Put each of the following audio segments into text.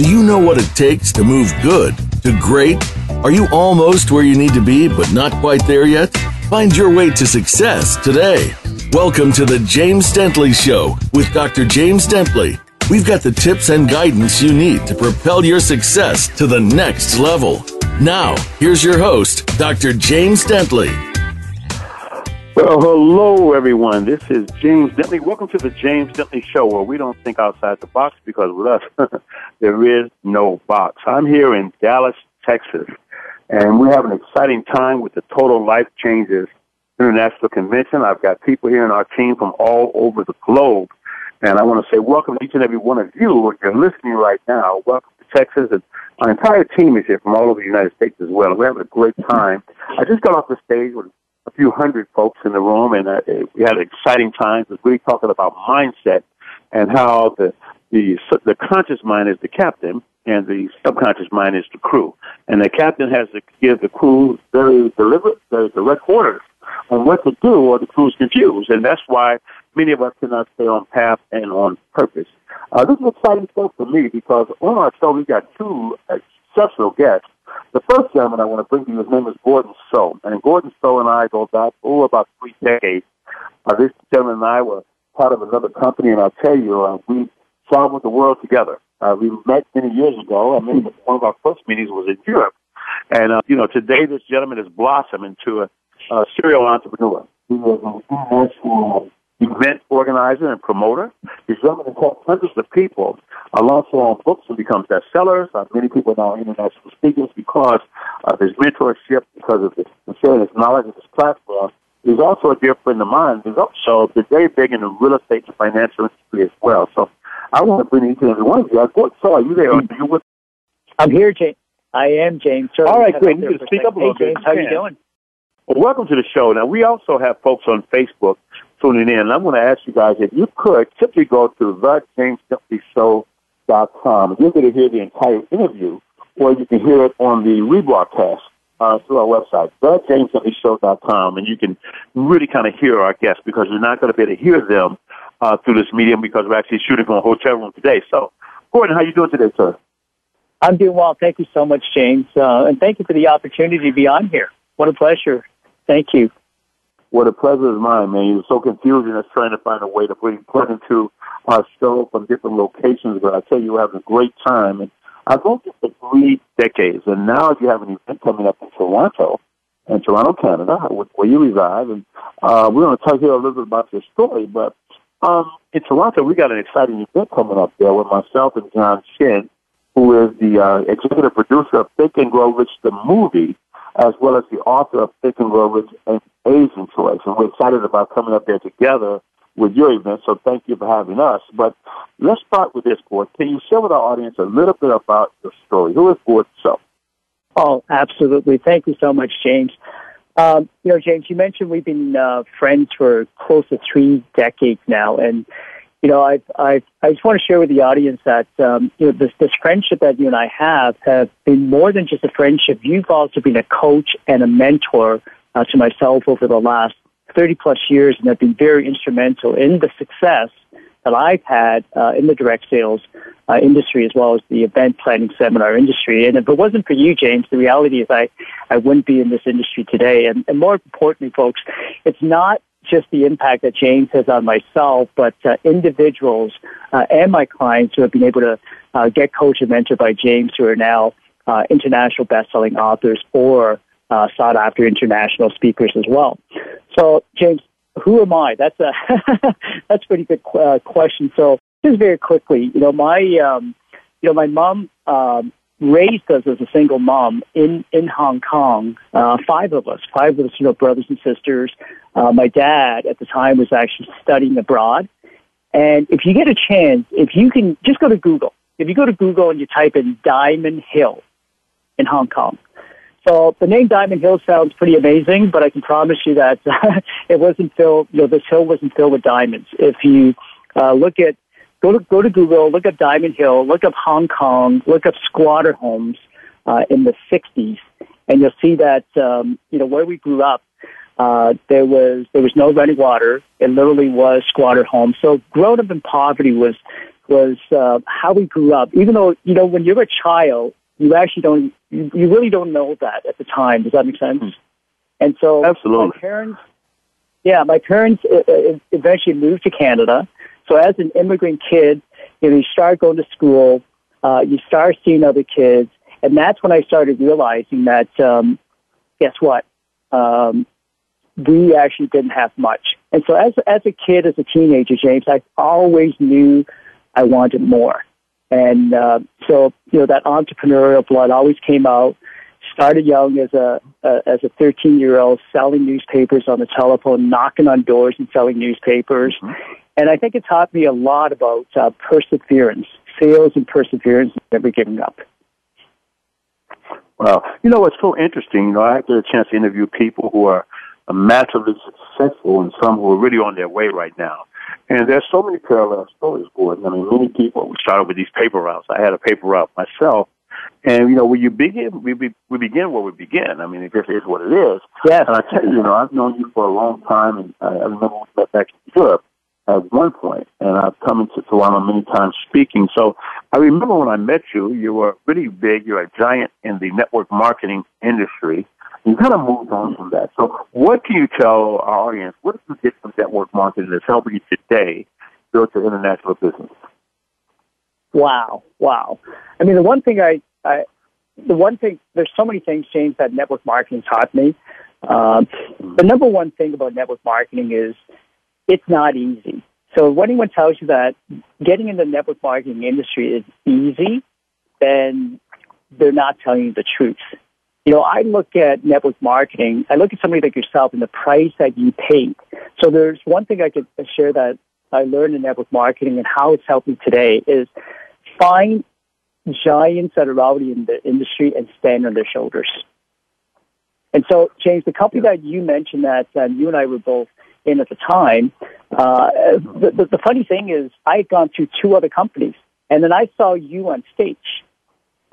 Do you know what it takes to move good to great? Are you almost where you need to be, but not quite there yet? Find your way to success today. Welcome to the James Dentley Show with Dr. James Dentley. We've got the tips and guidance you need to propel your success to the next level. Now, here's your host, Dr. James Dentley. Hello, everyone. This is James Dentley. Welcome to the James Dentley Show, where we don't think outside the box because with us, there is no box. I'm here in Dallas, Texas, and we have an exciting time with the Total Life Changes International Convention. I've got people here in our team from all over the globe, and I want to say welcome to each and every one of you. If you're listening right now, welcome to Texas, and our entire team is here from all over the United States as well. We're having a great time. I just got off the stage with a few hundred folks in the room, and uh, we had exciting time. It was really talking about mindset and how the the the conscious mind is the captain and the subconscious mind is the crew. And the captain has to give the crew very deliberate, very direct orders on what to do, or the crew's confused. And that's why many of us cannot stay on path and on purpose. Uh, this is exciting stuff for me because on our show we got two exceptional guests. The first gentleman I want to bring to you, his name is Gordon So. And Gordon So and I go back, oh, about three decades. Uh, this gentleman and I were part of another company, and I'll tell you, uh, we traveled the world together. Uh, we met many years ago. I mean, one of our first meetings was in Europe. And, uh, you know, today this gentleman has blossomed into a, a serial entrepreneur. He was international event organizer and promoter. He's gentleman has helped hundreds of people their own books and become bestsellers. Uh, many people are now international speakers because of his mentorship, because of his, sharing his knowledge and his platform. He's also a dear friend of mine. He's also very big in the real estate and financial industry as well. So I want to bring each and every one of you. I thought, so are you there? Are you with? I'm here, James. I am James. All right, great. You can speak up a little hey, James, bit. How you doing? Well, welcome to the show. Now, we also have folks on Facebook tuning in. I'm going to ask you guys if you could simply go to thejamesdentleyshow.com. You're going to hear the entire interview, or you can hear it on the rebroadcast uh, through our website, thejamesdentleyshow.com, and you can really kind of hear our guests because you're not going to be able to hear them uh, through this medium because we're actually shooting from a hotel room today. So, Gordon, how you doing today, sir? I'm doing well. Thank you so much, James, uh, and thank you for the opportunity to be on here. What a pleasure. Thank you. What a pleasure is mine, man. You're so confusing us trying to find a way to bring put into our show from different locations, but I tell you, we're having a great time. And I've worked for three decades, and now if you have an event coming up in Toronto, in Toronto, Canada, where you reside. And uh, we're going to talk here a little bit about your story, but um, in Toronto, we got an exciting event coming up there with myself and John Shin, who is the uh, executive producer of Think and Grow Rich, the movie, as well as the author of Think and Grow Rich and Asian Choice. And we're excited about coming up there together with your event, so thank you for having us. But let's start with this, Gord. Can you share with our audience a little bit about your story? Who is Gord So? Oh, absolutely. Thank you so much, James. Um, you know, James, you mentioned we've been uh, friends for close to three decades now, and you know, I I I just want to share with the audience that um, you know this this friendship that you and I have have been more than just a friendship. You've also been a coach and a mentor uh, to myself over the last thirty plus years, and have been very instrumental in the success that I've had uh, in the direct sales uh, industry as well as the event planning seminar industry. And if it wasn't for you, James, the reality is I, I wouldn't be in this industry today. And, and more importantly, folks, it's not just the impact that James has on myself, but uh, individuals uh, and my clients who have been able to uh, get coached and mentored by James who are now uh, international best-selling authors or uh, sought after international speakers as well. So, James, who am I? That's a that's a pretty good uh, question. So, just very quickly, you know, my um, you know, my mom um, raised us as a single mom in in Hong Kong. Uh, five of us, five of us, you know, brothers and sisters. Uh, my dad at the time was actually studying abroad. And if you get a chance, if you can just go to Google. If you go to Google and you type in Diamond Hill in Hong Kong, so the name Diamond Hill sounds pretty amazing, but I can promise you that it wasn't filled. You know, this hill wasn't filled with diamonds. If you uh, look at go to go to Google, look up Diamond Hill, look up Hong Kong, look up squatter homes uh, in the '60s, and you'll see that um, you know where we grew up. Uh, there was there was no running water. It literally was squatter homes. So growing up in poverty was was uh, how we grew up. Even though you know when you're a child, you actually don't you, you really don't know that at the time. Does that make sense? Hmm. And so Absolutely. my parents, yeah, my parents uh, uh, eventually moved to Canada. So as an immigrant kid, you know, you start going to school, uh, you start seeing other kids, and that's when I started realizing that um, guess what? Um, we actually didn't have much. And so as as a kid, as a teenager, James, I always knew I wanted more. And uh, so, you know, that entrepreneurial blood always came out. Started young as a uh, as a 13 year old, selling newspapers on the telephone, knocking on doors and selling newspapers. Mm-hmm. And I think it taught me a lot about uh, perseverance, sales and perseverance, never giving up. Well, you know what's so interesting? You know, I get a chance to interview people who are massively successful and some who are really on their way right now. And there's so many parallel stories, Gordon. I mean, many people we started with these paper routes. I had a paper route myself. And, you know, when you begin, we, be, we begin where we begin. I mean, it just is what it is. Yes. And I tell you, you know, I've known you for a long time, and I, I remember we met back in Europe at one point, and I've come into Toronto many times speaking. So I remember when I met you, you were really big. You're a giant in the network marketing industry. You kind of moved on from that. So what can you tell our audience? What did you get from network marketing that's helping you today build your international business? Wow, wow. I mean, the one thing I, I the one thing, there's so many things, James, that network marketing taught me. Um, the number one thing about network marketing is it's not easy. So if anyone tells you that getting in the network marketing industry is easy, then they're not telling you the truth. You know, I look at network marketing, I look at somebody like yourself and the price that you pay. So there's one thing I could share that I learned in network marketing and how it's helped me today is find giants that are already in the industry and stand on their shoulders. And so, James, the company that you mentioned that um, you and I were both in at the time, uh, the, the, the funny thing is I had gone through two other companies, and then I saw you on stage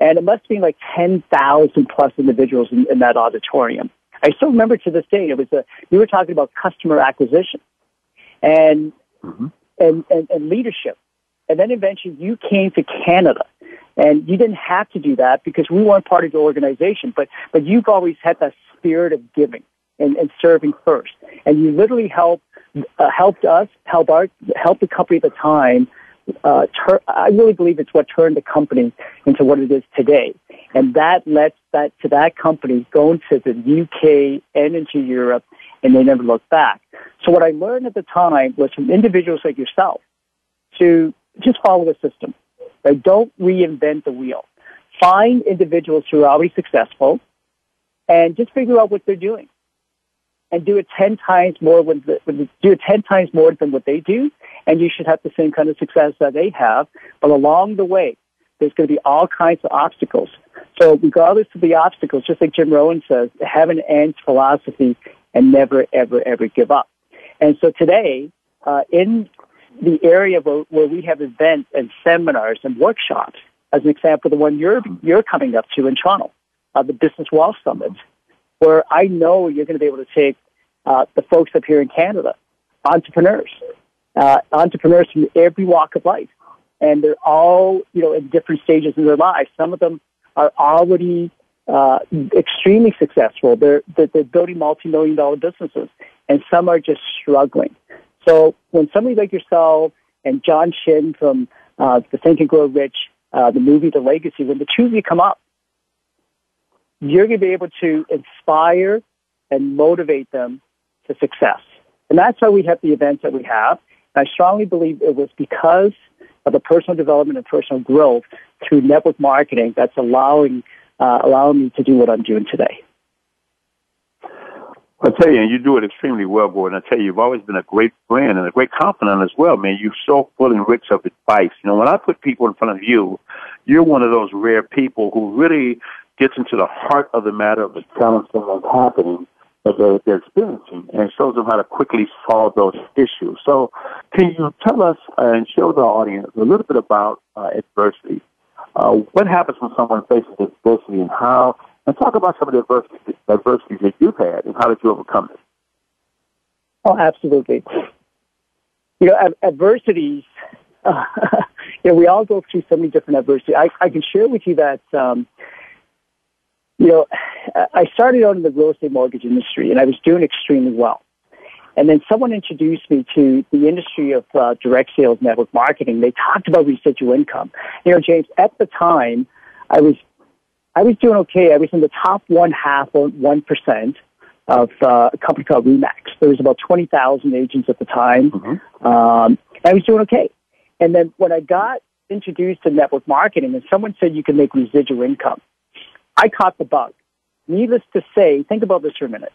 and it must have been like 10,000 plus individuals in, in, that auditorium. I still remember to this day, it was a, you were talking about customer acquisition and, mm-hmm. and, and, and leadership. And then eventually you came to Canada and you didn't have to do that because we weren't part of the organization, but, but you've always had that spirit of giving and, and serving first. And you literally helped, uh, helped us, help our, help the company at the time uh, tur- I really believe it's what turned the company into what it is today. And that led that to that company going to the UK and into Europe, and they never looked back. So what I learned at the time was from individuals like yourself to just follow the system. Right? Don't reinvent the wheel. Find individuals who are already successful, and just figure out what they're doing and do it 10 times more when, the, when do it 10 times more than what they do and you should have the same kind of success that they have but along the way there's going to be all kinds of obstacles so regardless of the obstacles just like jim rohn says have an end philosophy and never ever ever give up and so today uh, in the area where, where we have events and seminars and workshops as an example the one you're you're coming up to in toronto uh, the business wealth summit where I know you're going to be able to take uh, the folks up here in Canada, entrepreneurs, uh, entrepreneurs from every walk of life, and they're all you know in different stages in their lives. Some of them are already uh, extremely successful. They're, they're building multi-million dollar businesses, and some are just struggling. So when somebody like yourself and John Shin from uh, the Think and Grow Rich, uh, the movie The Legacy, when the two of you come up you're going to be able to inspire and motivate them to success. And that's why we have the events that we have. And I strongly believe it was because of the personal development and personal growth through network marketing that's allowing uh, allowing me to do what I'm doing today. I tell you, and you do it extremely well, Gordon. I tell you, you've always been a great friend and a great confidant as well, man. You're so full and rich of advice. You know, when I put people in front of you, you're one of those rare people who really gets into the heart of the matter of the challenge that's happening that they're, they're, experiencing and shows them how to quickly solve those issues. So, can you tell us and show the audience a little bit about uh, adversity? Uh, what happens when someone faces adversity and how, and talk about some of the adversities, adversities that you've had and how did you overcome it? Oh, absolutely. You know, ad- adversities, uh, you know, we all go through so many different adversities. I, I can share with you that, um, you know, I started out in the real estate mortgage industry and I was doing extremely well. And then someone introduced me to the industry of uh, direct sales network marketing. They talked about residual income. You know, James, at the time, I was I was doing okay. I was in the top one half or one percent of uh, a company called Remax. There was about twenty thousand agents at the time. Mm-hmm. Um, I was doing okay. And then when I got introduced to network marketing, and someone said you can make residual income, I caught the bug. Needless to say, think about this for a minute.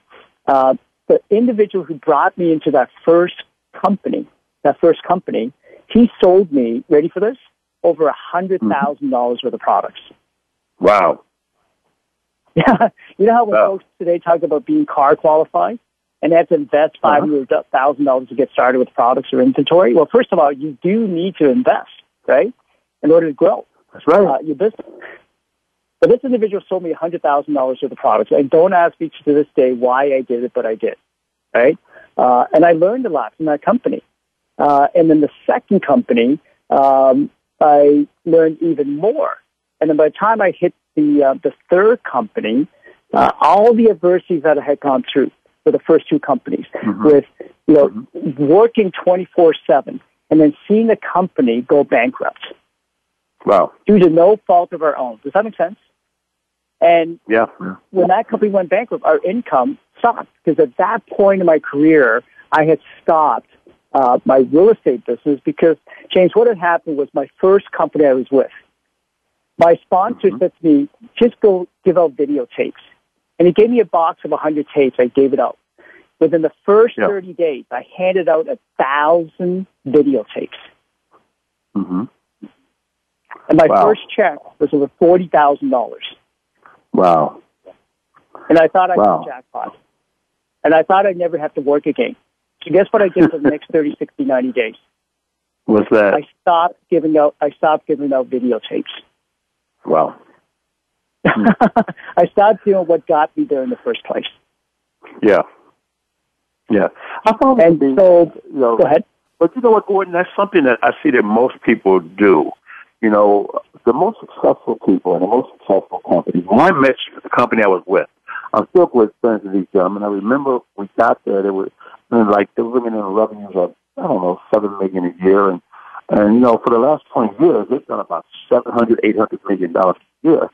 Uh, the individual who brought me into that first company, that first company, he sold me, ready for this, over a hundred thousand dollars worth of products. Wow. Yeah. You know how when wow. folks today talk about being car qualified and they have to invest uh-huh. five hundred thousand dollars to get started with products or inventory? Well, first of all, you do need to invest, right? In order to grow. That's right. Uh, your business. But this individual sold me $100,000 worth of products. And don't ask me to this day why I did it, but I did. Right? Uh, and I learned a lot from that company. Uh, and then the second company, um, I learned even more. And then by the time I hit the, uh, the third company, uh, all the adversities that I had gone through for the first two companies mm-hmm. with, you know, mm-hmm. working 24-7 and then seeing the company go bankrupt. Wow. Due to no fault of our own. Does that make sense? And yeah. when that company went bankrupt, our income stopped because at that point in my career, I had stopped uh, my real estate business because, James, what had happened was my first company I was with, my sponsor mm-hmm. said to me, just go give out videotapes. And he gave me a box of 100 tapes. I gave it out. Within the first yeah. 30 days, I handed out a thousand videotapes. Mm-hmm. And my wow. first check was over $40,000. Wow. And I thought I wow. hit jackpot. And I thought I'd never have to work again. So guess what I did for the next 30, 60, 90 days? What's that? I stopped giving out, I stopped giving out videotapes. Wow. I stopped doing what got me there in the first place. Yeah. Yeah. I found and so, you know, go ahead. But you know what, Gordon? That's something that I see that most people do you know, the most successful people and the most successful companies. When I met the company I was with, I'm still good friends with these gentlemen. I remember we got there, they were like they were bringing in revenues of I don't know seven million a year, and and you know for the last twenty years they've done about seven hundred, eight hundred million dollars a year.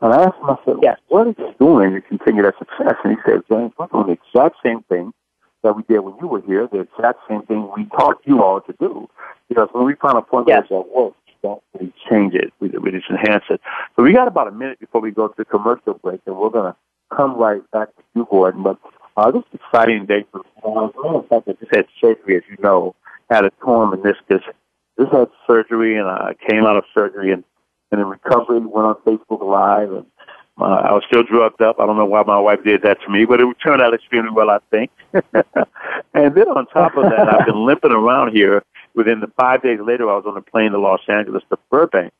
And I asked him, I said, yes. what are you doing to continue that success? And he said, James, we're doing the exact same thing that we did when you were here, the exact same thing we taught you all to do. Because when we found a formula yes. that worked, don't really change it. We, we just enhance it. So we got about a minute before we go to the commercial break, and we're going to come right back to you, Gordon. But uh, this is an exciting day for me. As a matter of fact, I just had surgery, as you know, had a torn meniscus. Just had surgery, and I came out of surgery, and, and in recovery, went on Facebook Live, and uh, I was still drugged up. I don't know why my wife did that to me, but it turned out extremely well, I think. and then on top of that, I've been limping around here within the five days later, I was on a plane to Los Angeles to Burbank.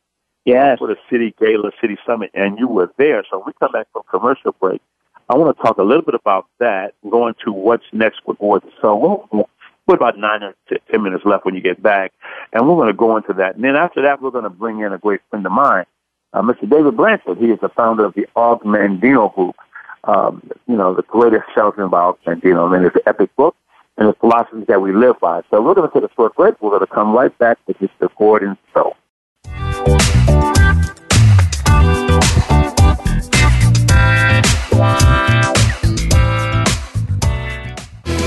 Yes. For the City Gala City Summit, and you were there. So we come back from commercial break. I want to talk a little bit about that, going to what's next with Gordon. So we'll, put about nine or ten minutes left when you get back, and we're going to go into that. And then after that, we're going to bring in a great friend of mine, uh, Mr. David Blanchard. He is the founder of the Og Mandino Group. Um, you know, the greatest salesman by Og Mandino. Mean, it's an epic book and the philosophies that we live by. So we're going to take a short break. We're going to come right back with Mr. Gordon So.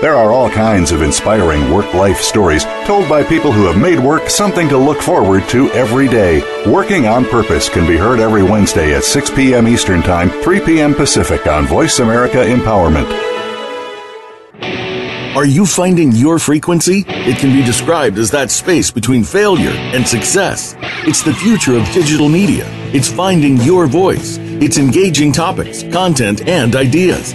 There are all kinds of inspiring work life stories told by people who have made work something to look forward to every day. Working on Purpose can be heard every Wednesday at 6 p.m. Eastern Time, 3 p.m. Pacific on Voice America Empowerment. Are you finding your frequency? It can be described as that space between failure and success. It's the future of digital media. It's finding your voice. It's engaging topics, content, and ideas.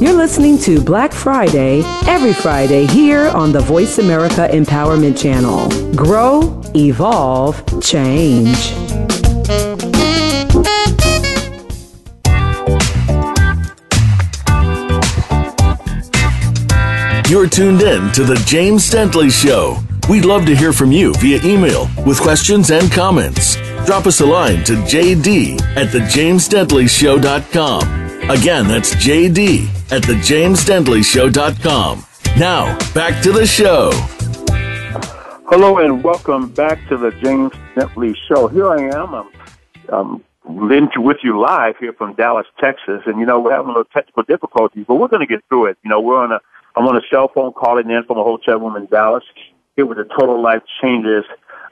You're listening to Black Friday every Friday here on the Voice America Empowerment Channel. Grow, evolve, change. You're tuned in to The James Dentley Show. We'd love to hear from you via email with questions and comments. Drop us a line to jd at thejamesdentleyshow.com. Again, that's jd at thejamesdentleyshow.com. Now, back to the show. Hello and welcome back to the James Dentley Show. Here I am. I'm, I'm with you live here from Dallas, Texas, and you know we're having a little technical difficulties, but we're going to get through it. You know, we're on a I'm on a cell phone calling in from a hotel room in Dallas. It was a Total Life Changes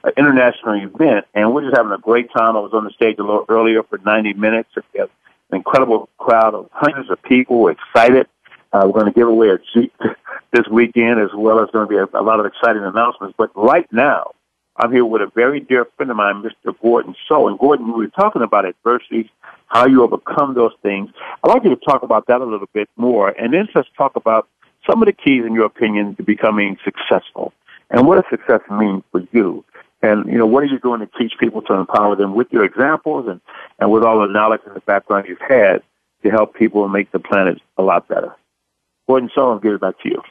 uh, international event, and we're just having a great time. I was on the stage a little earlier for 90 minutes. We have an incredible crowd of hundreds of people excited. Uh, we're going to give away a Jeep this weekend, as well as going to be a, a lot of exciting announcements. But right now, I'm here with a very dear friend of mine, Mr. Gordon So. And Gordon, we were talking about adversity, how you overcome those things. I'd like you to talk about that a little bit more, and then let's talk about some of the keys, in your opinion, to becoming successful, and what does success mean for you? And you know, what are you doing to teach people to empower them with your examples and and with all the knowledge and the background you've had to help people make the planet a lot better? Gordon, so I'll give it back to you.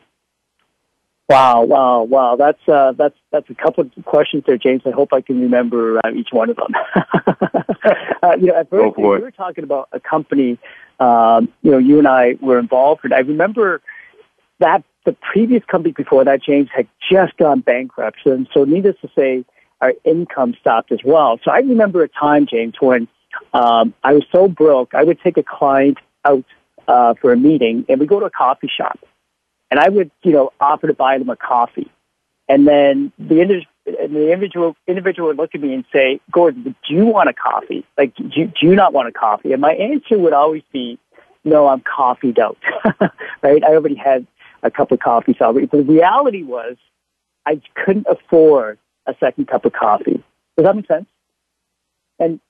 Wow, wow, wow! That's uh, that's that's a couple of questions there, James. I hope I can remember uh, each one of them. uh, you know, at first we were talking about a company. Um, you know, you and I were involved, and I remember that the previous company before that, James, had just gone bankrupt. And so needless to say, our income stopped as well. So I remember a time, James, when um, I was so broke, I would take a client out uh, for a meeting and we go to a coffee shop. And I would, you know, offer to buy them a coffee. And then the, indi- the individual, individual would look at me and say, Gordon, do you want a coffee? Like, do you, do you not want a coffee? And my answer would always be, no, I'm coffeeed out, right? I already had a cup of coffee. But the reality was I couldn't afford a second cup of coffee. Does that make sense? And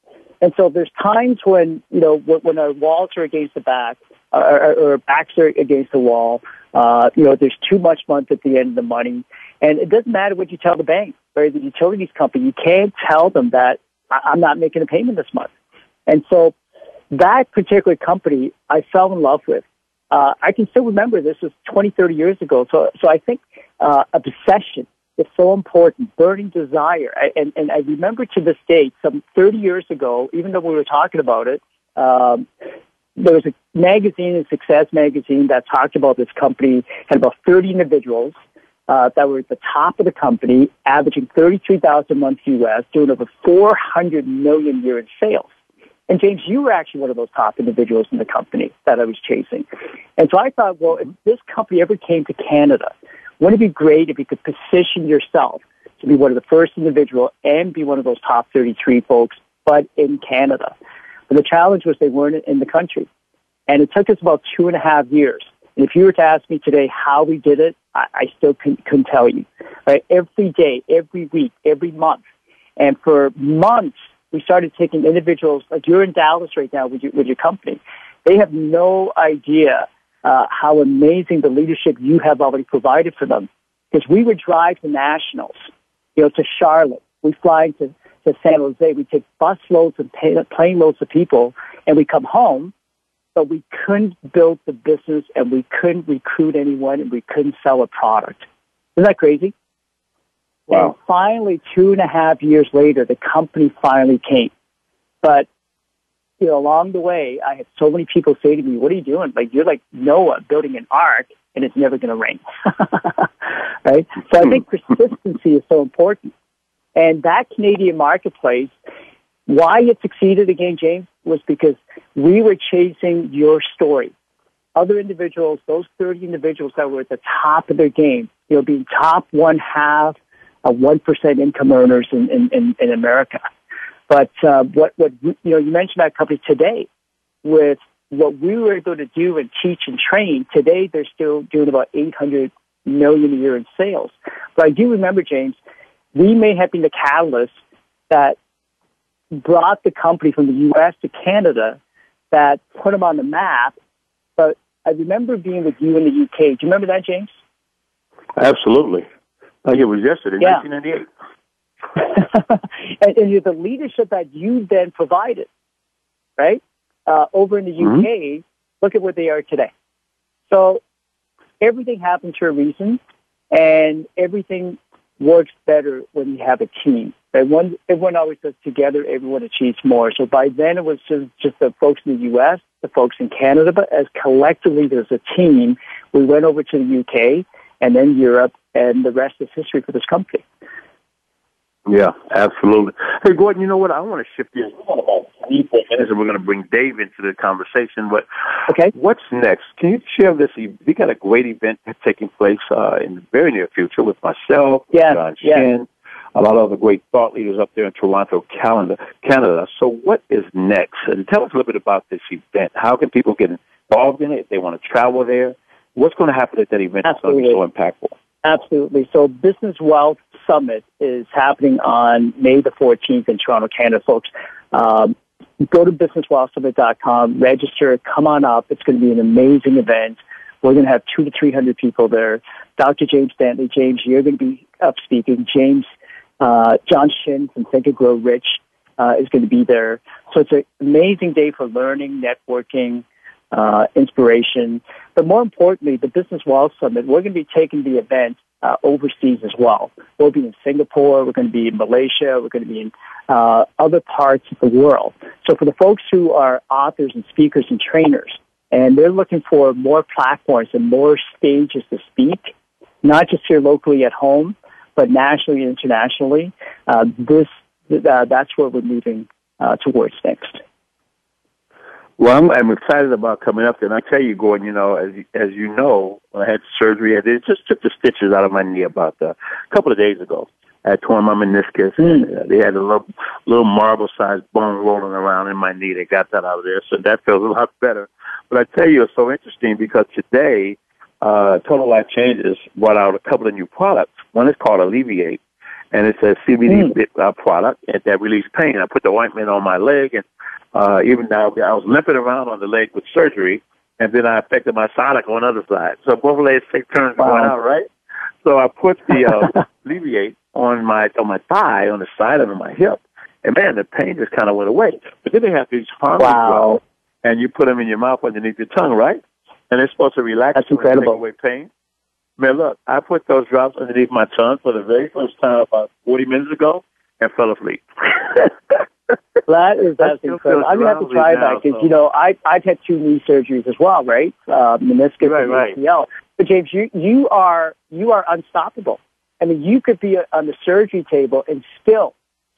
and so there's times when you know when our walls are against the back uh, or, or backs are against the wall. Uh, you know, there's too much month at the end of the money, and it doesn't matter what you tell the bank or the utilities company. You can't tell them that I'm not making a payment this month. And so that particular company I fell in love with uh, I can still remember this was 20, 30 years ago. So, so I think uh, obsession is so important, burning desire. I, and, and I remember to this day, some 30 years ago, even though we were talking about it, um, there was a magazine, a success magazine, that talked about this company, had about 30 individuals uh, that were at the top of the company, averaging 33,000 months US, doing over 400 million a year in sales. And James, you were actually one of those top individuals in the company that I was chasing. And so I thought, well, if this company ever came to Canada, wouldn't it be great if you could position yourself to be one of the first individual and be one of those top 33 folks, but in Canada? But the challenge was they weren't in the country. And it took us about two and a half years. And if you were to ask me today how we did it, I, I still couldn't, couldn't tell you. Right? Every day, every week, every month. And for months, we started taking individuals, like you're in Dallas right now with your, with your company. They have no idea uh, how amazing the leadership you have already provided for them. Because we would drive to nationals, you know, to Charlotte. We fly to, to San Jose. We take bus loads and plane loads of people, and we come home, but we couldn't build the business, and we couldn't recruit anyone, and we couldn't sell a product. Isn't that crazy? Wow. And finally, two and a half years later, the company finally came. But you know, along the way, I had so many people say to me, "What are you doing? Like you're like Noah building an ark, and it's never going to rain." right. So I think persistency is so important, and that Canadian marketplace, why it succeeded again, James, was because we were chasing your story. Other individuals, those 30 individuals that were at the top of their game, you know, being top one half of 1% income earners in, in, in, in America but uh, what what you know, you mentioned that company today with what we were able to do and teach and train. Today, they're still doing about 800 million a year in sales. But I do remember, James, we may have been the catalyst that brought the company from the U.S. to Canada, that put them on the map. But I remember being with you in the UK. Do you remember that, James? Absolutely. Like it was yesterday, yeah. 1998. and, and the leadership that you then provided, right? Uh, over in the UK, mm-hmm. look at what they are today. So everything happens for a reason, and everything works better when you have a team. Everyone, everyone always does together, everyone achieves more. So by then it was just, just the folks in the U.S., the folks in Canada, but as collectively there's a team, we went over to the UK and then Europe, and the rest is history for this company. Yeah, absolutely. Hey, Gordon, you know what? I want to shift gears. We got about three, four minutes, and we're going to bring Dave into the conversation. But okay, what's next? Can you share this? We got a great event taking place uh, in the very near future with myself, yeah, John yeah. Shin, a lot of other great thought leaders up there in Toronto, Canada. Canada. So, what is next? And tell us a little bit about this event. How can people get involved in it if they want to travel there? What's going to happen at that event that's going to be so impactful? Absolutely. So, Business Wealth Summit is happening on May the 14th in Toronto, Canada, folks. Um, go to businesswealthsummit.com, register, come on up. It's going to be an amazing event. We're going to have two to 300 people there. Dr. James Dentley, James, you're going to be up speaking. James, uh, John Shin from Think and Grow Rich uh, is going to be there. So it's an amazing day for learning, networking, uh, inspiration. But more importantly, the Business Wealth Summit, we're going to be taking the event uh, overseas as well. We'll be in Singapore, we're going to be in Malaysia, we're going to be in uh, other parts of the world. So for the folks who are authors and speakers and trainers, and they're looking for more platforms and more stages to speak, not just here locally at home, but nationally and internationally, uh, this uh, that's where we're moving uh, towards next. Well, I'm, I'm excited about coming up there. And I tell you, Gordon, you know, as as you know, I had surgery. I did, just took the stitches out of my knee about uh, a couple of days ago. I torn my meniscus. Mm. And, uh, they had a little little marble-sized bone rolling around in my knee. They got that out of there, so that feels a lot better. But I tell you, it's so interesting because today, uh, Total Life Changes brought out a couple of new products. One is called Alleviate, and it's a CBD mm. uh, product that relieves pain. I put the ointment on my leg and uh, even now, I was limping around on the leg with surgery, and then I affected my sonic on the other side. So both legs take turns wow. going out, right? So I put the uh, Alleviate on my on my thigh, on the side of my hip, and man, the pain just kind of went away. But then they have these harmony wow. and you put them in your mouth underneath your tongue, right? And they're supposed to relax That's you incredible. and take away pain. Man, look, I put those drops underneath my tongue for the very first time about 40 minutes ago and fell asleep. that is that's incredible. I'm gonna have to try that because so. you know I I've had two knee surgeries as well, right? Uh, meniscus right, and right. ACL. But James, you you are you are unstoppable. I mean, you could be on the surgery table and still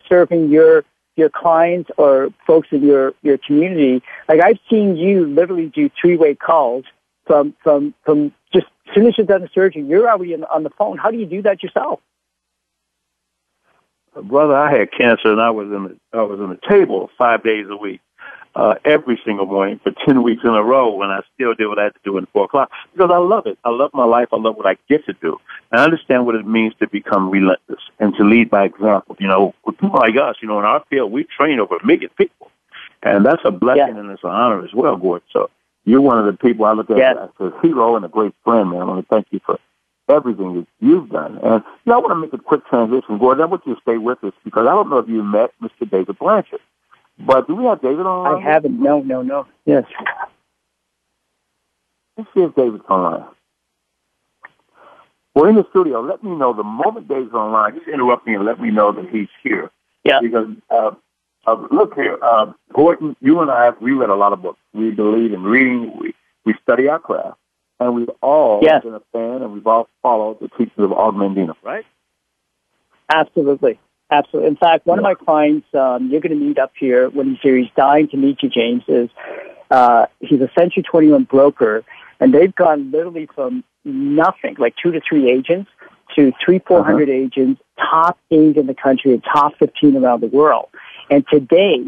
serving your your clients or folks in your your community. Like I've seen you literally do three way calls from from from just as soon as you're done the surgery, you're already on the phone. How do you do that yourself? Brother, I had cancer and I was in the, I was on the table five days a week, uh, every single morning for 10 weeks in a row and I still did what I had to do in four o'clock because I love it. I love my life. I love what I get to do. And I understand what it means to become relentless and to lead by example. You know, with people like us, you know, in our field, we train over a million people. And that's a blessing yeah. and it's an honor as well, Gordon. So you're one of the people I look at Yes. as a hero and a great friend, man. I want to thank you for everything that you've done. And you know, I want to make a quick transition. Gordon, I want you to stay with us because I don't know if you met Mr. David Blanchard. But do we have David on? I haven't. No, no, no. Yes. Let's see if David's online. We're in the studio. Let me know the moment David's online. Just interrupt me and let me know that he's here. Yeah. Because uh, uh, look here, uh, Gordon, you and I, we read a lot of books. We believe in reading. We we study our craft, and we've all Yes. been a fan, and we've all followed the teachings of Og Mandino, right? Absolutely. Absolutely. In fact, one of my clients um, you're going to meet up here when he's here, he's dying to meet you, James, is uh, he's a Century 21 broker, and they've gone literally from nothing, like two to three agents, to three, four hundred agents, top eight in the country and top 15 around the world. And today,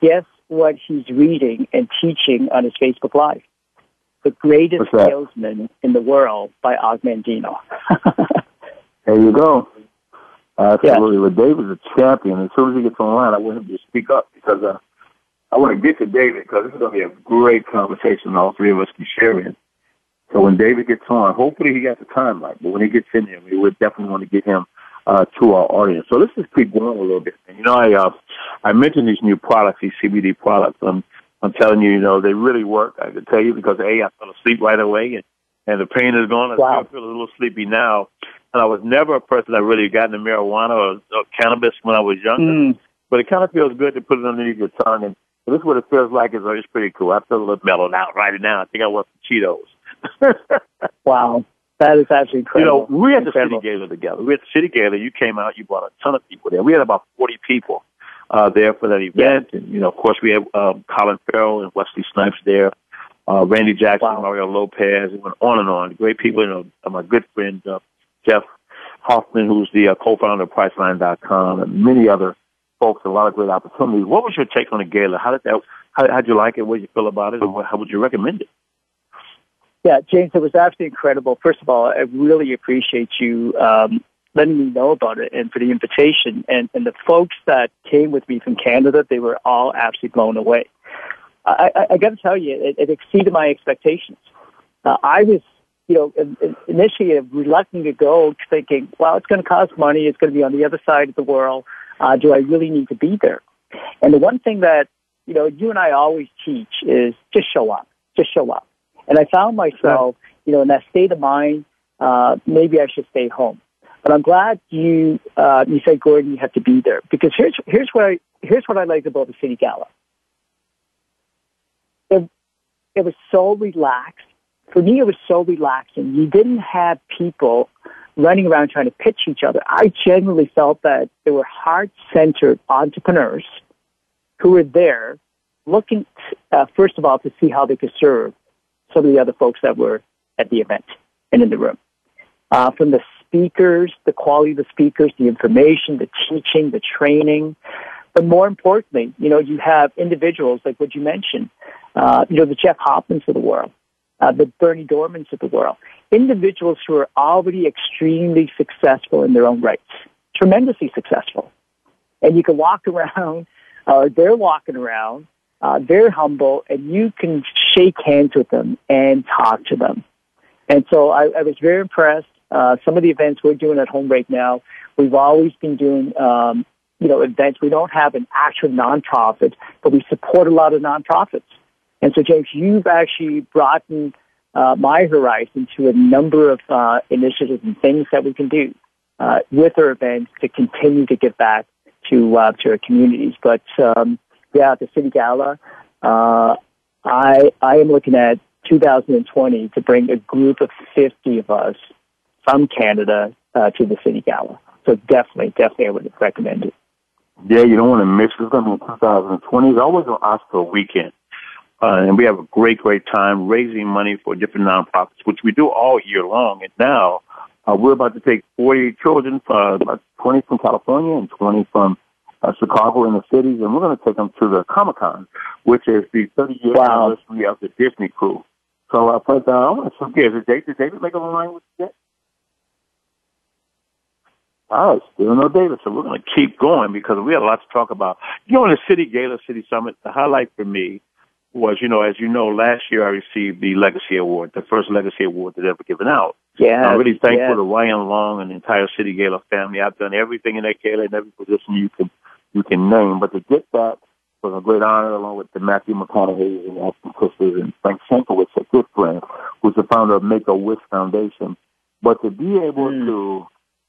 guess what he's reading and teaching on his Facebook Live? The greatest salesman in the world by Og Mandino. There you go. Absolutely. Well, David's a champion. As soon as he gets online, I want him to speak up because uh, I want to get to David because this is going to be a great conversation all three of us can share in. So when David gets on, hopefully he got the time right, but when he gets in there, we would definitely want to get him uh, to our audience. So let's just keep going a little bit. And, you know, I uh, I mentioned these new products, these CBD products. I'm I'm telling you, you know, they really work. I can tell you because a I fell asleep right away, and and the pain is gone. I Wow. still feel a little sleepy now. And I was never a person that really got into marijuana or, or cannabis when I was younger, Mm. but it kind of feels good to put it underneath your tongue. And this is what it feels like. Is it's pretty cool. I feel a little mellowed out right now. I think I want some Cheetos. Wow. That is actually absolutely You know, we had the Incredible. City Gala together. We had the City Gala. You came out. You brought a ton of people there. We had about 40 people uh, there for that event. And, you know, of course, we had um, Colin Farrell and Wesley Snipes there. Uh, Randy Jackson, Wow. Mario Lopez, it went on and on. Great people. You know, uh, my good friend uh, Jeff Hoffman, who's the uh, co-founder of Priceline.com, and many other folks. A lot of great opportunities. What was your take on the gala? How did that? How how'd you like it? What did you feel about it? And what- how would you recommend it? Yeah, James, it was absolutely incredible. First of all, I really appreciate you um, letting me know about it and for the invitation. And, and the folks that came with me from Canada, they were all absolutely blown away. I, I, I got to tell you, it, it exceeded my expectations. Uh, I was, you know, in- in- initially reluctant to go, thinking, well, it's going to cost money. It's going to be on the other side of the world. Uh, do I really need to be there? And the one thing that, you know, you and I always teach is just show up. Just show up. And I found myself, you know, in that state of mind, uh, maybe I should stay home. But I'm glad you uh, you said, Gordon, you have to be there because here's here's what I here's what I liked about the City Gala. It it was so relaxed. For me, it was so relaxing. You didn't have people running around trying to pitch each other. I genuinely felt that there were heart centered entrepreneurs who were there looking, uh, first of all, to see how they could serve some of the other folks that were at the event and in the room. Uh, from the speakers, the quality of the speakers, the information, the teaching, the training. But more importantly, you know, you have individuals like what you mentioned, uh, you know, the Jeff Hoffmans of the world, uh, the Bernie Dohrmanns of the world, individuals who are already extremely successful in their own rights, tremendously successful. And you can walk around, or they're walking around, uh, they're humble, and you can shake hands with them and talk to them. And so I, I was very impressed. Uh, some of the events we're doing at home right now, we've always been doing, um, you know, events. We don't have an actual nonprofit, but we support a lot of nonprofits. And so, James, you've actually broadened uh, my horizon to a number of uh, initiatives and things that we can do uh, with our events to continue to give back to uh, to our communities. But um, yeah, the City Gala, uh, I I am looking at 2020 to bring a group of 50 of us from Canada uh, to the City Gala. So definitely, definitely, I would recommend it. Yeah, you don't want to miss. It's going to be 2020. It's always on Oscar weekend. Uh, and we have a great, great time raising money for different nonprofits, which we do all year long. And now uh, we're about to take 40 children, uh, about 20 from California and 20 from uh, Chicago and the cities, and we're going to take them to the Comic Con, which is the 30 year Wow. anniversary of the Disney crew. So I put, uh, I want to forget, is David, David make a line with you right, still no David, so we're going to keep going because we have a lot to talk about. You know, in the City Gala City Summit, the highlight for me was, you know, as you know, last year I received the Legacy Award, the first Legacy Award that ever given out. Yeah. I'm really thankful to Ryan Long and the entire City Gala family. I've done everything in that gala in every position you can you can name. But to get that was a great honor, along with the Matthew McConaughey and Ashton Kutcher and Frank Shankwitz, a good friend, who's the founder of Make a Wish Foundation. But to be able mm.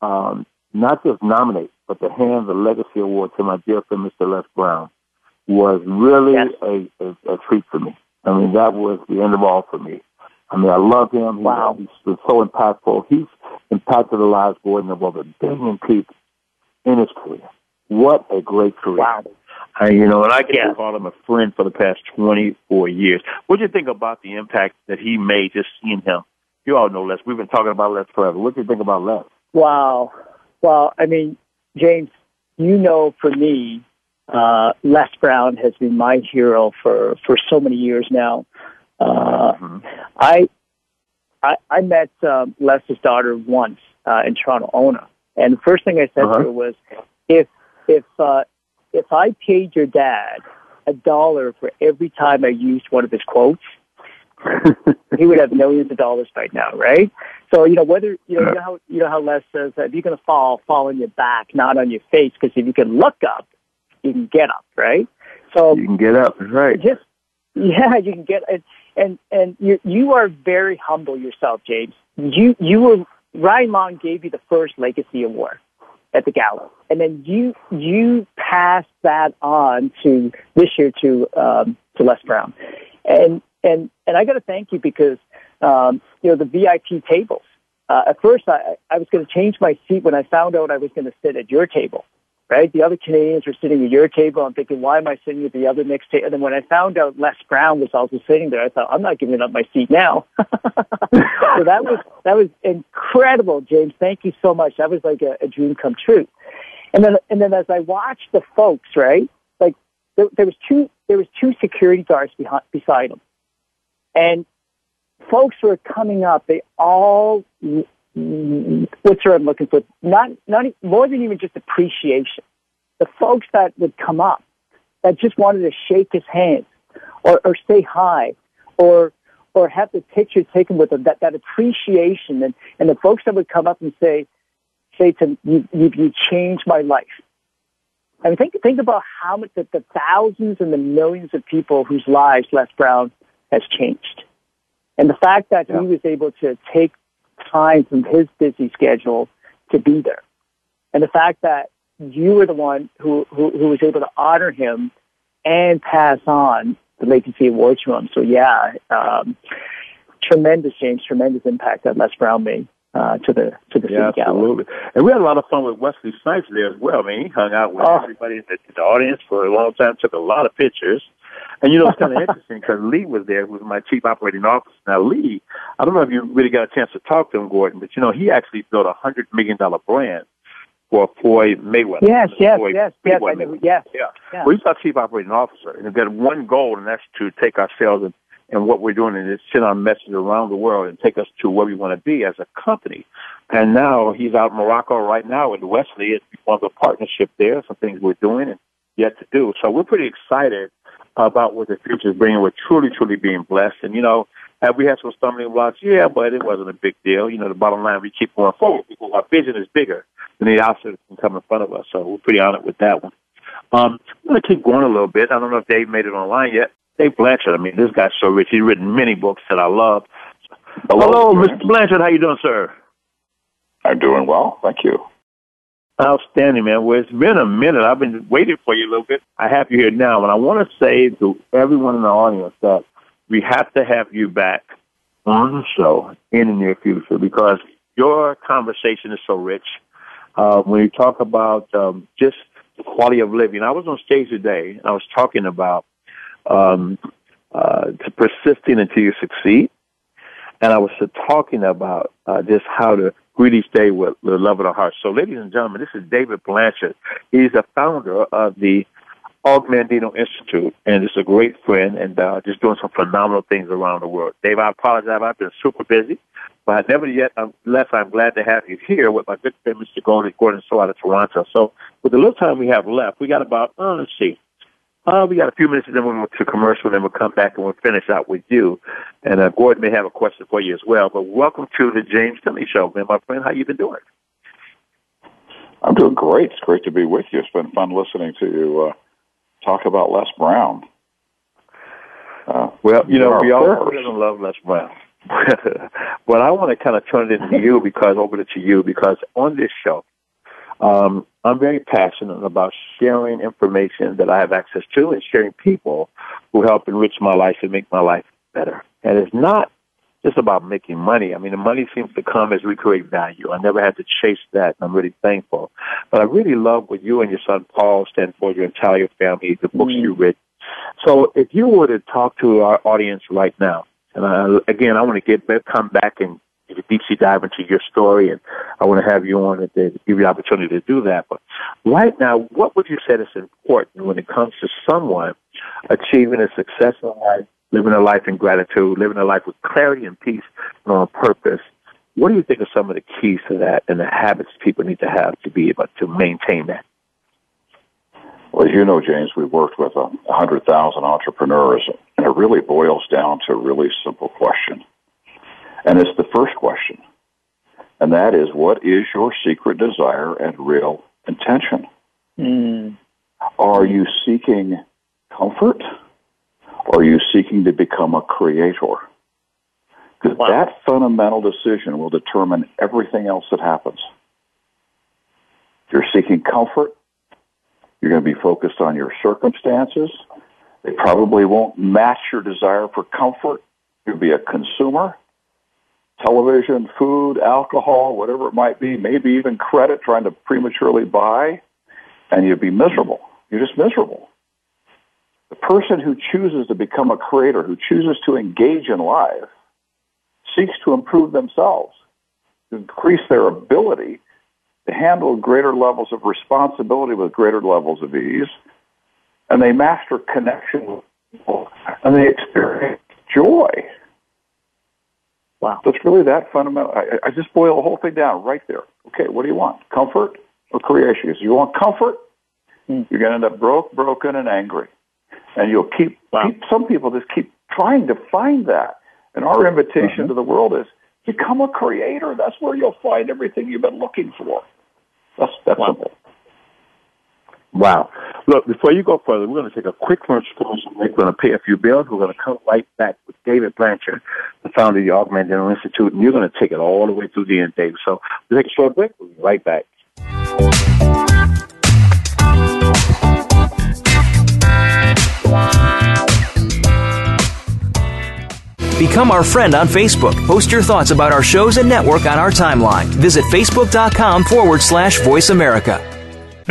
to um, not just nominate, but to hand the Legacy Award to my dear friend Mr. Les Brown was really yes. a, a, a treat for me. I mean, that was the end of all for me. I mean, I love him. Wow. He's been so impactful. He's impacted the lives, Gordon, of over a billion people in his career. What a great career. Wow. I, you know, and I get yeah. call him a friend for the past 24 years. What do you think about the impact that he made just seeing him? You all know Les. We've been talking about Les forever. What do you think about Les? Wow. Well, I mean, James, you know, for me, uh, Les Brown has been my hero for, for so many years now. Uh, mm-hmm. I, I, I met um, Les's daughter once uh, in Toronto, Ona, and the first thing I said uh-huh. to her was, if if uh, if I paid your dad a dollar for every time I used one of his quotes, he would have millions of dollars right now, right? So you know whether you know, you know how you know how Les says that if you're going to fall, fall on your back, not on your face, because if you can look up, you can get up, right? So you can get up, right? Just yeah, you can get and and and you you are very humble yourself, James. You you were Ryan Long gave you the first legacy award at the gala, and then you you passed that on to this year to um, to Les Brown, and and and I got to thank you because um, you know the VIP tables. Uh, at first, I, I was going to change my seat when I found out I was going to sit at your table right? The other Canadians were sitting at your table. I'm thinking, why am I sitting at the other next table? And then when I found out Les Brown was also sitting there, I thought, I'm not giving up my seat now. so that was that was incredible, James. Thank you so much. That was like a, a dream come true. And then and then as I watched the folks, right, like there, there was two there was two security guards behind, beside them, and folks who were coming up. They all what's the I'm looking for? Not, not more than even just appreciation. The folks that would come up that just wanted to shake his hand or, or say hi or or have the picture taken with them, that, that appreciation and, and the folks that would come up and say, say to you, you, you changed my life. I mean, think, think about how much the, the thousands and the millions of people whose lives Les Brown has changed. And the fact that yeah. he was able to take time from his busy schedule to be there. And the fact that you were the one who, who, who was able to honor him and pass on the Legacy Award to him. So yeah, um, tremendous, change, tremendous impact that Les Brown made. Uh, to the to the yeah, absolutely. And we had a lot of fun with Wesley Snipes there as well. I mean, he hung out with oh. everybody in the, the audience for a long time, took a lot of pictures. And you know, it's kind of interesting because Lee was there, who was my chief operating officer. Now, Lee, I don't know if you really got a chance to talk to him, Gordon, but you know, he actually built a hundred million dollar brand for Floyd Mayweather. Yes, yes, Floyd yes, yes, I know, yes, yeah. yeah. Well, he's our chief operating officer, and we've got one goal, and that's to take our sales and, and what we're doing, and send our message around the world and take us to where we want to be as a company. And now he's out in Morocco right now with Wesley. It's one of the partnership there, some things we're doing and yet to do. So we're pretty excited about what the future is bringing. We're truly, truly being blessed. And, you know, have we had some stumbling blocks? Yeah, but it wasn't a big deal. You know, the bottom line, we keep going forward because our vision is bigger than the obstacles that can come in front of us. So we're pretty honored with that one. Um, I'm going to keep going a little bit. I don't know if Dave made it online yet. Dave Blanchard, I mean, this guy's so rich. He's written many books that I love. Hello, Hello Mr. Blanchard. How you doing, sir? I'm doing well. Thank you. Outstanding, man. Well, it's been a minute. I've been waiting for you a little bit. I have you here now, and I want to say to everyone in the audience that we have to have you back on the show in the near future because your conversation is so rich. Uh, when you talk about um, just quality of living, I was on stage today and I was talking about um, uh, to persisting until you succeed, and I was talking about uh, just how to each day with the love of the heart. So, ladies and gentlemen, this is David Blanchard. He's the founder of the Og Mandino Institute, and is a great friend and uh, just doing some phenomenal things around the world. Dave, I apologize. I've been super busy, but never yet, unless I'm glad to have you here with my good friend, Mr. Gordon, Gordon So out of Toronto. So, with the little time we have left, we got about, oh, let's see, Uh, we got a few minutes, and then we'll go to commercial, and then we'll come back and we'll finish out with you. And uh, Gordon may have a question for you as well. But welcome to the James Dentley Show, man, my friend. How you been doing? I'm doing great. It's great to be with you. It's been fun listening to you uh, talk about Les Brown. Uh, well, you know, we all love Les Brown. but I want to kind of turn it into you because over to you because on this show, um, I'm very passionate about sharing information that I have access to and sharing people who help enrich my life and make my life better. And it's not just about making money. I mean, the money seems to come as we create value. I never had to chase that, and I'm really thankful. But I really love what you and your son Paul stand for, your entire family, the books mm-hmm. you read. So if you were to talk to our audience right now, and I, again, I want to get come back and a deep sea dive into your story, and I want to have you on and give you the opportunity to do that. But right now, what would you say is important when it comes to someone achieving a successful life, living a life in gratitude, living a life with clarity and peace and on purpose? What do you think are some of the keys to that and the habits people need to have to be able to maintain that? Well, as you know, James, we've worked with a 100,000 entrepreneurs, and it really boils down to a really simple question and it's the first question. And that is, what is your secret desire and real intention? Mm. Are you seeking comfort? Or are you seeking to become a creator? Because wow. that fundamental decision will determine everything else that happens. If you're seeking comfort, you're going to be focused on your circumstances. They probably won't match your desire for comfort. You'll be a consumer television, food, alcohol, whatever it might be, maybe even credit trying to prematurely buy, and you'd be miserable. You're just miserable. The person who chooses to become a creator, who chooses to engage in life, seeks to improve themselves, to increase their ability to handle greater levels of responsibility with greater levels of ease, and they master connection with people, and they experience joy Wow. So it's really that fundamental. I, I just boil the whole thing down right there. Okay, what do you want? Comfort or creation? If you want comfort, mm. you're going to end up broke, broken, and angry. And you'll keep, wow. keep, some people just keep trying to find that. And our invitation mm-hmm. to the world is become a creator. That's where you'll find everything you've been looking for. That's, that's wow. simple. Wow. Look, before you go further, we're going to take a quick commercial break. We're going to pay a few bills. We're going to come right back with David Blanchard, the founder of the Og Mandino Institute, and you're going to take it all the way through the end, David. So we'll take a short break. We'll be right back. Become our friend on Facebook. Post your thoughts about our shows and network on our timeline. Visit facebook.com forward slash voice America.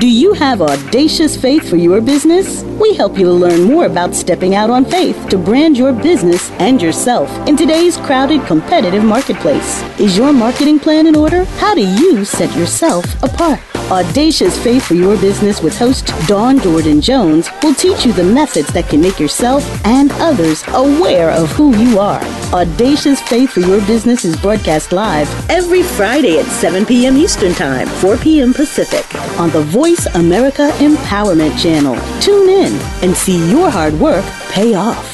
Do you have audacious faith for your business? We help you learn more about stepping out on faith to brand your business and yourself in today's crowded, competitive marketplace. Is your marketing plan in order? How do you set yourself apart? Audacious Faith for Your Business with host Dawn Jordan Jones will teach you the methods that can make yourself and others aware of who you are. Audacious Faith for Your Business is broadcast live every Friday at 7 p.m. Eastern Time, 4 p.m. Pacific on the Voice America Empowerment Channel. Tune in and see your hard work pay off.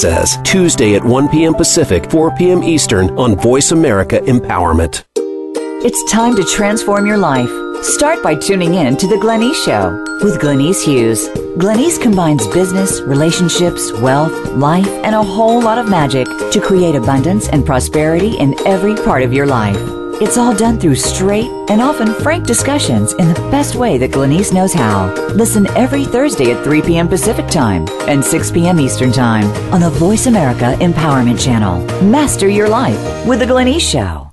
says, Tuesday at 1 p.m. Pacific, 4 p.m. Eastern on Voice America Empowerment. It's time to transform your life. Start by tuning in to The Glenyce Show with Glenyce Hughes. Glenyce combines business, relationships, wealth, life, and a whole lot of magic to create abundance and prosperity in every part of your life. It's all done through straight and often frank discussions in the best way that Glenyce knows how. Listen every Thursday at 3 p.m. Pacific Time and 6 p.m. Eastern Time on the Voice America Empowerment Channel. Master your life with The Glenyce Show.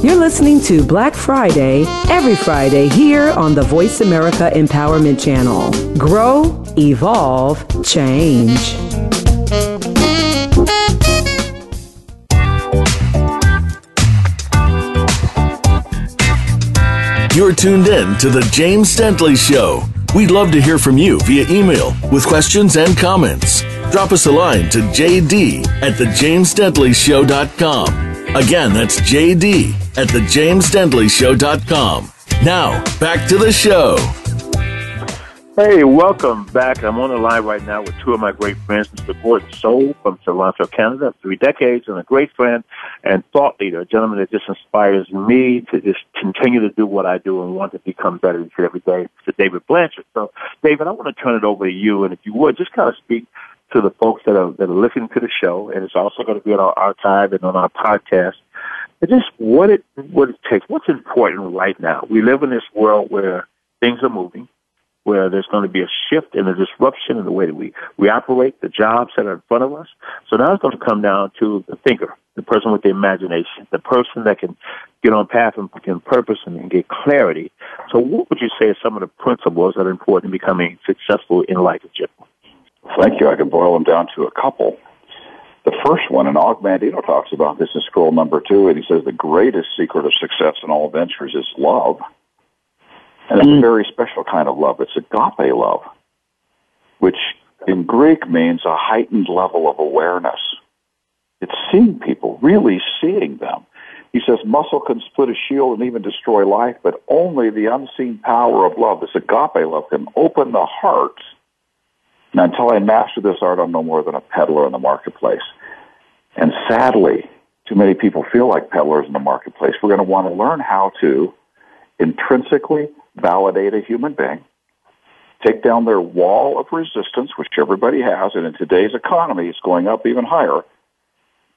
You're listening to Black Friday every Friday here on the Voice America Empowerment Channel. Grow, evolve, change. You're tuned in to The James Dentley Show. We'd love to hear from you via email with questions and comments. Drop us a line to jd at thejamesdentleyshow.com. Again, that's jd at thejamesdentleyshow.com. Now, back to the show. Hey, welcome back. I'm on the line right now with two of my great friends, Mr. Gordon So from Toronto, Canada, three decades, and a great friend and thought leader, a gentleman that just inspires me to just continue to do what I do and want to become better each and every day. Mr. David Blanchard. So, David, I want to turn it over to you, and if you would, just kind of speak to the folks that are, that are listening to the show, and it's also going to be on our archive and on our podcast. And just what it what it takes, what's important right now. We live in this world where things are moving where there's going to be a shift and a disruption in the way that we, we operate, the jobs that are in front of us. So now it's going to come down to the thinker, the person with the imagination, the person that can get on path and purpose and get clarity. So what would you say are some of the principles that are important in becoming successful in life in general? Thank you. I can boil them down to a couple. The first one, and Og Mandino talks about this in scroll number two, and he says the greatest secret of success in all ventures is love. And it's a mm. very special kind of love. It's agape love, which in Greek means a heightened level of awareness. It's seeing people, really seeing them. He says muscle can split a shield and even destroy life, but only the unseen power of love, this agape love, can open the heart. And until I master this art, I'm no more than a peddler in the marketplace. And sadly, too many people feel like peddlers in the marketplace. We're going to want to learn how to intrinsically validate a human being, take down their wall of resistance, which everybody has, and in today's economy, it's going up even higher.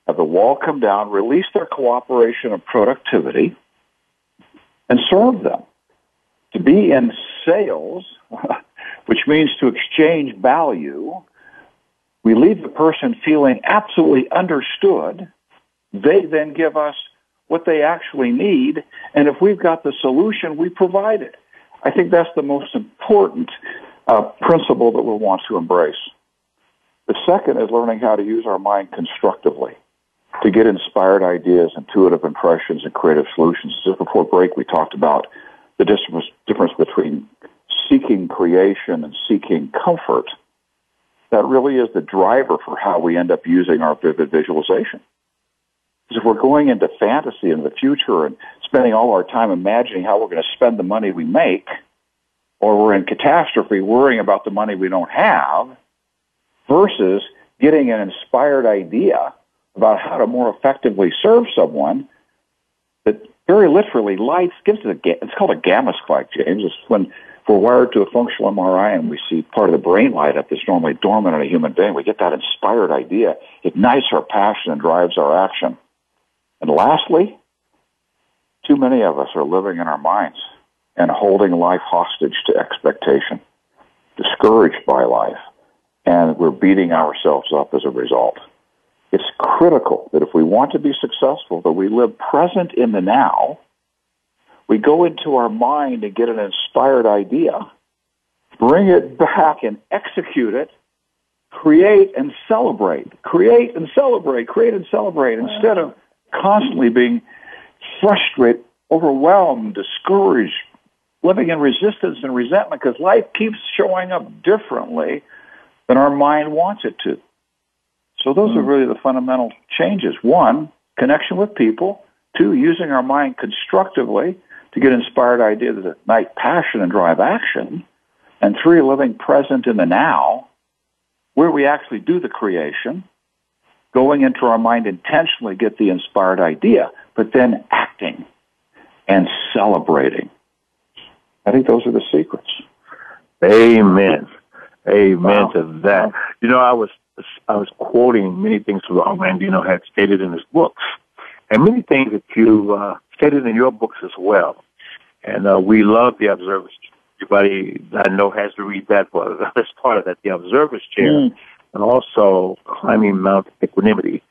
Have the wall come down, release their cooperation and productivity, and serve them. To be in sales, which means to exchange value, we leave the person feeling absolutely understood. They then give us what they actually need, and if we've got the solution, we provide it. I think that's the most important uh, principle that we'll want to embrace. The second is learning how to use our mind constructively to get inspired ideas, intuitive impressions, and creative solutions. Just before break, we talked about the difference between seeking creation and seeking comfort. That really is the driver for how we end up using our vivid visualization. Because if we're going into fantasy in the future and spending all our time imagining how we're going to spend the money we make, or we're in catastrophe worrying about the money we don't have, versus getting an inspired idea about how to more effectively serve someone that very literally lights gives it a it's called a gamma spike, James. It's when we're wired to a functional MRI and we see part of the brain light up that's normally dormant in a human being. We get that inspired idea, ignites our passion and drives our action. And lastly, too many of us are living in our minds and holding life hostage to expectation, discouraged by life, and we're beating ourselves up as a result. It's critical that if we want to be successful, that we live present in the now. We go into our mind and get an inspired idea, bring it back and execute it, create and celebrate, create and celebrate, create and celebrate, instead of constantly being frustrated, overwhelmed, discouraged, living in resistance and resentment because life keeps showing up differently than our mind wants it to. So those mm. are hmm. really the fundamental changes. One, connection with people. Two, using our mind constructively to get inspired ideas that ignite passion and drive action. And three, living present in the now, where we actually do the creation, going into our mind intentionally get the inspired idea, but then acting and celebrating. I think those are the secrets. Amen. Amen wow. to that. You know, I was I was quoting many things from Og Mandino had stated in his books, and many things that you uh, stated in your books as well. And uh, we love the observer's chair. Everybody I know has to read that part. That's part of that, the observer's chair, mm. And also climbing Mount Equanimity.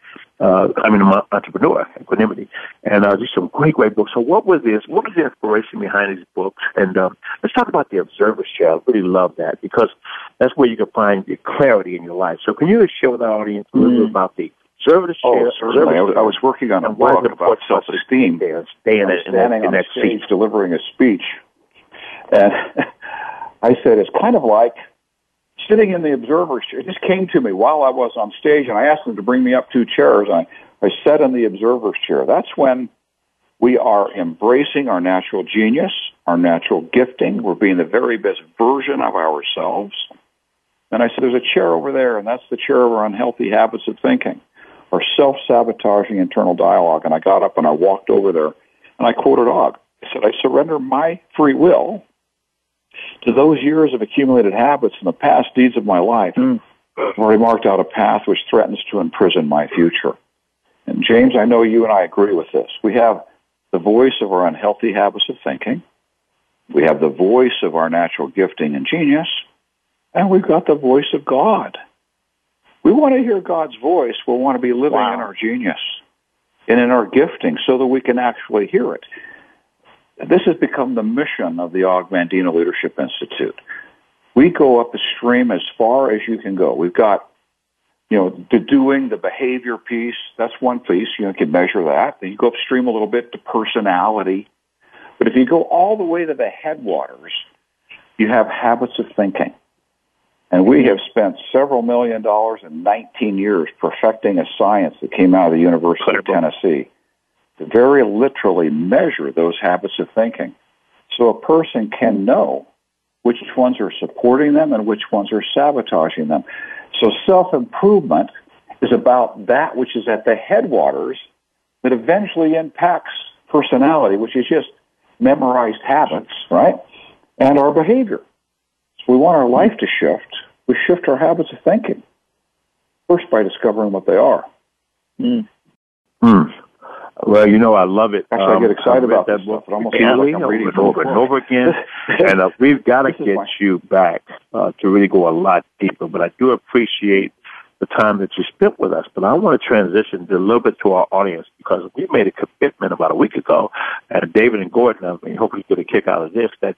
uh, I mean, entrepreneur, equanimity, and uh, just some great, great books. So, what was this? What was the inspiration behind these books? And um, let's talk about the Observer's Chair. I really love that because that's where you can find the clarity in your life. So, can you share with our audience a little bit about the Observer's Oh, Chair? certainly. I was, I was working on a And book about important for us to self-esteem. stay there, stay in in that, standing in on that stage seat. delivering a speech, and I said it's kind of like sitting in the observer's chair. It just came to me while I was on stage, and I asked them to bring me up two chairs. And I, I sat in the observer's chair. That's when we are embracing our natural genius, our natural gifting. We're being the very best version of ourselves. And I said, there's a chair over there, and that's the chair of our unhealthy habits of thinking, our self-sabotaging internal dialogue. And I got up and I walked over there, and I quoted Og. I said, I surrender my free will to those years of accumulated habits and the past deeds of my life. Hmm. I've already marked out a path which threatens to imprison my future. And James, I know you and I agree with this. We have the voice of our unhealthy habits of thinking. We have the voice of our natural gifting and genius. And we've got the voice of God. We want to hear God's voice. We want to be living in our genius and in our gifting so that we can actually hear it. This has become the mission of the Og Leadership Institute. We go up the stream as far as you can go. We've got, you know, the doing, the behavior piece. That's one piece. You know, you can measure that. Then you go upstream a little bit to personality. But if you go all the way to the headwaters, you have habits of thinking. And we have spent several million dollars in 19 years perfecting a science that came out of the University of Tennessee to very literally measure those habits of thinking so a person can know which ones are supporting them and which ones are sabotaging them. So self-improvement is about that which is at the headwaters that eventually impacts personality, which is just memorized habits, right? And our behavior. So we want our life to shift. We shift our habits of thinking. First by discovering what they are. Hmm. Well, you know, I love it. Um, Actually, I get excited I've about that book. It almost like I'm reading it over and over again. and uh, we've got to get my- you back uh, to really go a lot deeper. But I do appreciate the time that you spent with us. But I want to transition a little bit to our audience because we made a commitment about a week ago, and David and Gordon, I mean, hopefully get a kick out of this, that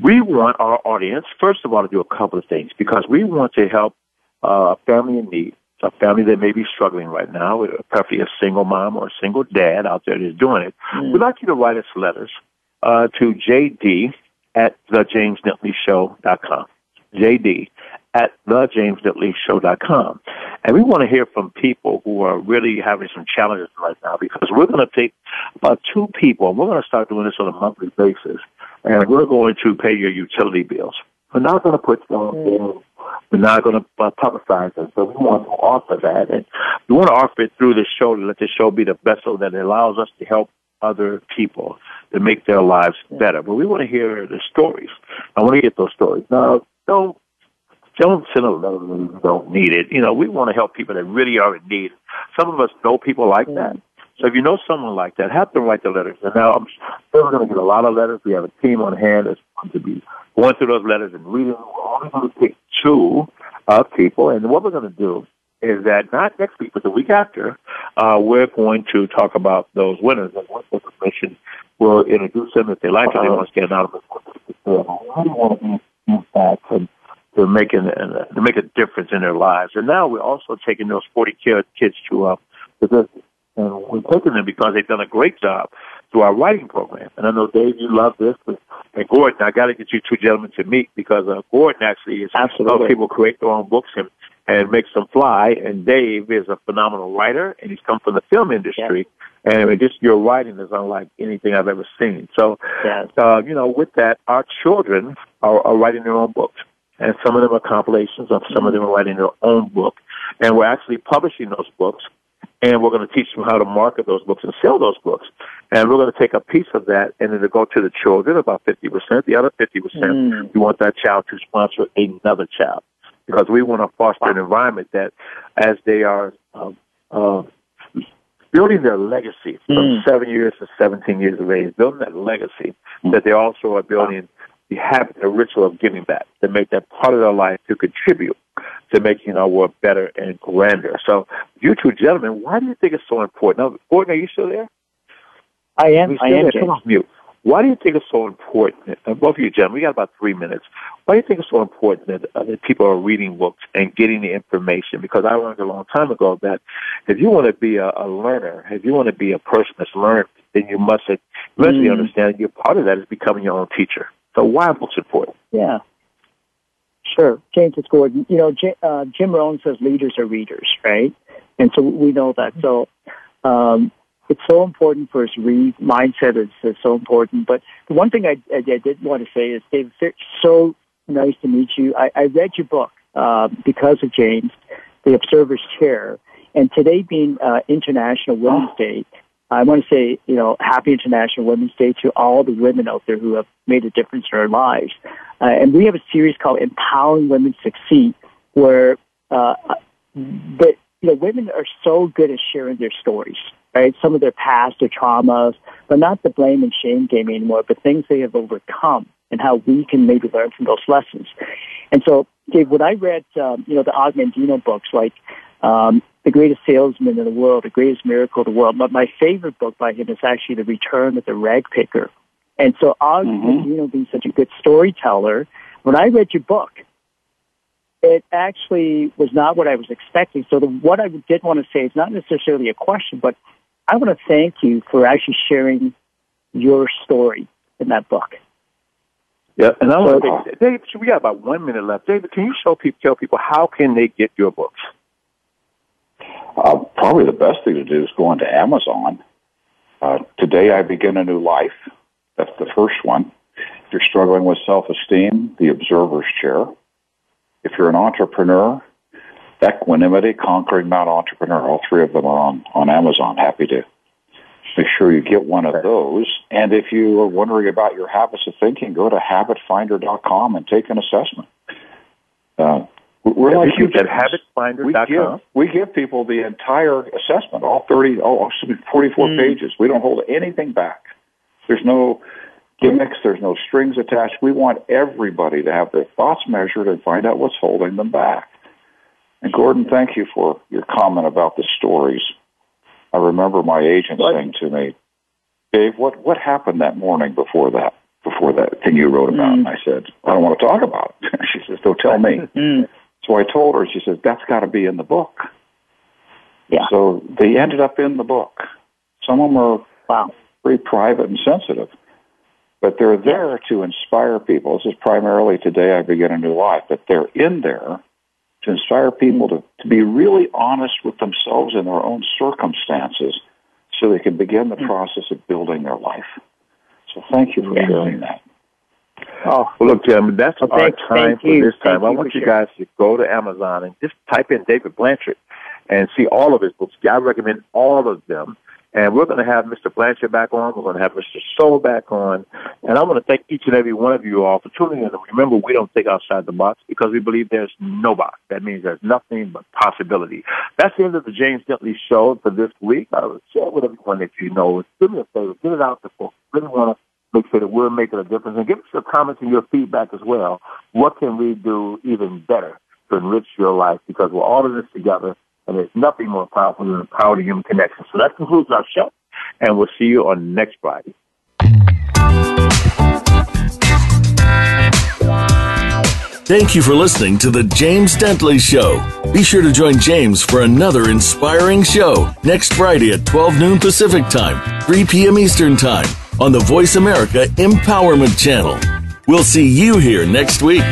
we want our audience, first of all, to do a couple of things because we want to help uh, a family in need, a family that may be struggling right now, preferably a single mom or a single dad out there that's doing it. We'd like you to write us letters uh, to JD at thejamesdentleyshow.com. JD at thejamesdentleyshow.com. And we want to hear from people who are really having some challenges right now because we're going to take about two people and we're going to start doing this on a monthly basis. And we're going to pay your utility bills. We're not going to put you on bills. We're not going to uh, publicize it. So we want to offer that. And we want to offer it through this show to let the show be the vessel that allows us to help other people to make their lives better. But we want to hear the stories. I want to get those stories. Now, don't don't send a letter don't need it. You know, we want to help people that really are in need. Some of us know people like that. So if you know someone like that, have them write the letters. And now I'm sure we're going to get a lot of letters. We have a team on hand that's going to be going through those letters and reading. We're only going to pick two of people. And what we're going to do is that not next week, but the week after, uh, we're going to talk about those winners. And once the permission, we'll introduce them if they like it. They want to stay anonymous. I really want to be back and to make an, uh, to make a difference in their lives. And now we're also taking those 40 kids, to uh, to and we're taking them because they've done a great job through our writing program. And I know Dave, you love this, but and Gordon, I got to get you two gentlemen to meet because uh, Gordon actually is Absolutely. people create their own books and and makes them fly. And Dave is a phenomenal writer, and he's come from the film industry. And I mean, just your writing is unlike anything I've ever seen. So, Yes. uh, you know, with that, our children are, are writing their own books. And some of them are compilations, of some of them are writing their own book. And we're actually publishing those books. And we're going to teach them how to market those books and sell those books. And we're going to take a piece of that and then to go to the children, about 50%. The other 50%, Mm. we want that child to sponsor another child. Because we want to foster an environment that as they are uh, uh, building their legacy from Mm. seven years to 17 years of age, building that legacy, that they also are building the habit, the ritual of giving back, to make that part of their life to contribute to making our world better and grander. So, you two gentlemen, why do you think it's so important? Now, Gordon, are you still there? I am. I am. Come off mute. Why do you think it's so important? Uh, both of you gentlemen, we got about three minutes. Why do you think it's so important that, uh, that people are reading books and getting the information? Because I learned a long time ago that if you want to be a, a learner, if you want to be a person that's learned, then you must eventually mm. understand that you're part of that is becoming your own teacher. So why are books important? Yeah. Sure. James, it's Gordon. You know, J- uh, Jim Rohn says leaders are readers, right? And so we know that. So um, it's so important for us to read. Mindset is, is so important. But the one thing I, I, I did want to say is, Dave, it's so nice to meet you. I, I read your book uh, because of James, The Observer's Chair. And today being uh, International Women's oh. Day, I want to say, you know, happy International Women's Day to all the women out there who have made a difference in our lives. Uh, and we have a series called Empowering Women Succeed, where uh, the, you know, women are so good at sharing their stories right? Some of their past their traumas, but not the blame and shame game anymore, but things they have overcome and how we can maybe learn from those lessons. And so, Dave, when I read, um, you know, the Og Mandino books, like um, The Greatest Salesman in the World, The Greatest Miracle of the World, but my favorite book by him is actually The Return of the Rag Picker. And so, Og mm-hmm. Mandino being such a good storyteller, when I read your book, it actually was not what I was expecting. So the, what I did want to say is not necessarily a question, but I want to thank you for actually sharing your story in that book. Yeah, and I want to, Dave, we got about one minute left. David, can you show people, tell people how can they get your books? Uh, probably the best thing to do is go onto Amazon. Uh, Today I Begin a New Life. That's the first one. If you're struggling with self-esteem, The Observer's Chair. If you're an entrepreneur, Equanimity, Conquering Mount Entrepreneur. All three of them are on, on Amazon. Happy to make sure you get one of those. And if you are wondering about your habits of thinking, go to habitfinder.com and take an assessment. Uh, we're like you at habitfinder.com. We give, we give people the entire assessment, all 30, oh, 44 mm. pages. We don't hold anything back. There's no gimmicks. There's no strings attached. We want everybody to have their thoughts measured and find out what's holding them back. And Gordon, thank you for your comment about the stories. I remember my agent what? saying to me, Dave, what, what happened that morning before that, before that thing you wrote about? Mm. And I said, I don't want to talk about it. she says, don't tell me. Mm. So I told her, she says, that's got to be in the book. Yeah. So they ended up in the book. Some of them are wow. very private and sensitive, but they're there to inspire people. This is primarily today I begin a new life, but they're in there to inspire people to, to be really honest with themselves and their own circumstances so they can begin the hmm. process of building their life. So thank you for sharing that. Oh, well, look, Jim, that's well, our time for this time. Thank I want you, you guys to go to Amazon and just type in David Blanchard and see all of his books. I recommend all of them. And we're going to have Mr. Blanchard back on. We're going to have Mr. So back on. And I want to thank each and every one of you all for tuning in. Remember, we don't think outside the box because we believe there's no box. That means there's nothing but possibility. That's the end of the James Dentley Show for this week. I would share with everyone that you know. Do me a favor. Get it out to folks. Really want to make sure that we're making a difference. And give us your comments and your feedback as well. What can we do even better to enrich your life? Because we're all in this together and there's nothing more powerful than the power of human connection. So that concludes our show, and we'll see you on next Friday. Thank you for listening to The James Dentley Show. Be sure to join James for another inspiring show next Friday at 12 noon Pacific Time, 3 p.m. Eastern Time on the Voice America Empowerment Channel. We'll see you here next week.